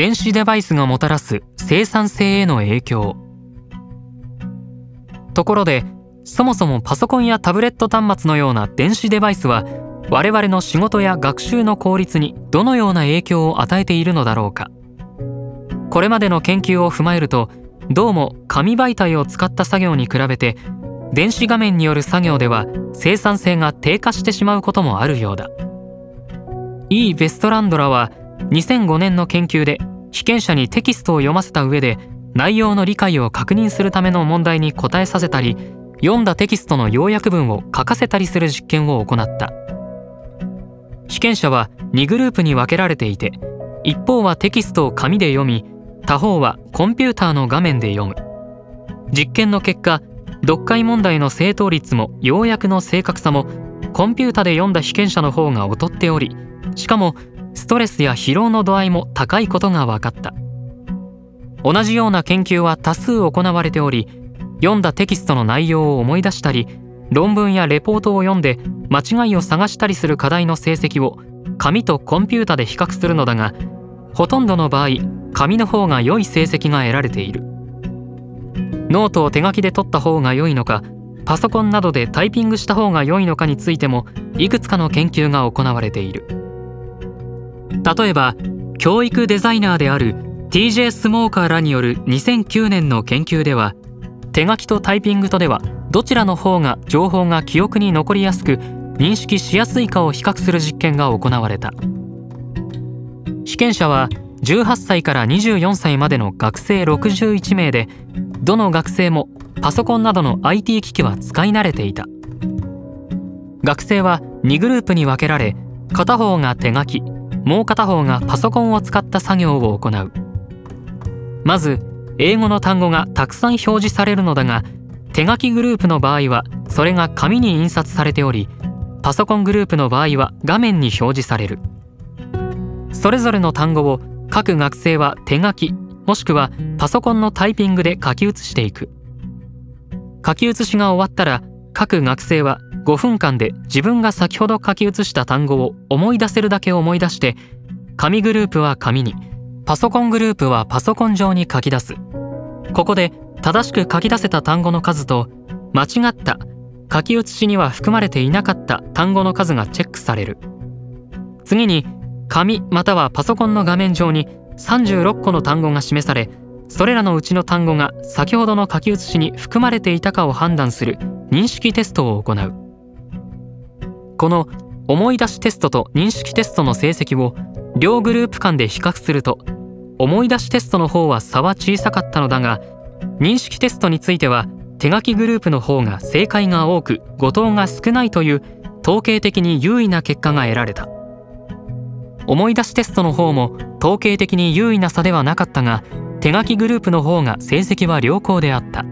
電子デバイスがもたらす生産性への影響。ところでそもそもパソコンやタブレット端末のような電子デバイスは我々の仕事や学習の効率にどのような影響を与えているのだろうか。これまでの研究を踏まえるとどうも紙媒体を使った作業に比べて電子画面による作業では生産性が低下してしまうこともあるようだ。E・ ベストランドラは2005年の研究で被験者にテキストを読ませた上で内容の理解を確認するための問題に答えさせたり読んだテキストの要約文を書かせたりする実験を行った。被験者は2グループに分けられていて一方はテキストを紙で読み他方はコンピューターの画面で読む。実験の結果読解問題の正答率も要約の正確さもコンピュータで読んだ被験者の方が劣っておりしかもストレスや疲労の度合いも高いことが分かった。同じような研究は多数行われており読んだテキストの内容を思い出したり論文やレポートを読んで間違いを探したりする課題の成績を紙とコンピュータで比較するのだがほとんどの場合紙の方が良い成績が得られている。ノートを手書きで取った方が良いのかパソコンなどでタイピングした方が良いのかについてもいくつかの研究が行われている。例えば教育デザイナーである TJ スモーカーらによる2009年の研究では手書きとタイピングとではどちらの方が情報が記憶に残りやすく認識しやすいかを比較する実験が行われた。被験者は18歳から24歳までの学生61名でどの学生もパソコンなどの IT 機器は使い慣れていた。学生は2グループに分けられ片方が手書きもう片方がパソコンを使った作業を行う。まず英語の単語がたくさん表示されるのだが手書きグループの場合はそれが紙に印刷されておりパソコングループの場合は画面に表示される。それぞれの単語を各学生は手書きもしくはパソコンのタイピングで書き写していく。書き写しが終わったら各学生は5分間で自分が先ほど書き写した単語を思い出せるだけ思い出して紙グループは紙にパソコングループはパソコン上に書き出す。ここで正しく書き出せた単語の数と間違った書き写しには含まれていなかった単語の数がチェックされる。次に紙またはパソコンの画面上に36個の単語が示されそれらのうちの単語が先ほどの書き写しに含まれていたかを判断する認識テストを行う。この思い出しテストと認識テストの成績を両グループ間で比較すると思い出しテストの方は差は小さかったのだが認識テストについては手書きグループの方が正解が多く誤答が少ないという統計的に優位な結果が得られた。思い出しテストの方も統計的に優位な差ではなかったが手書きグループの方が成績は良好であった。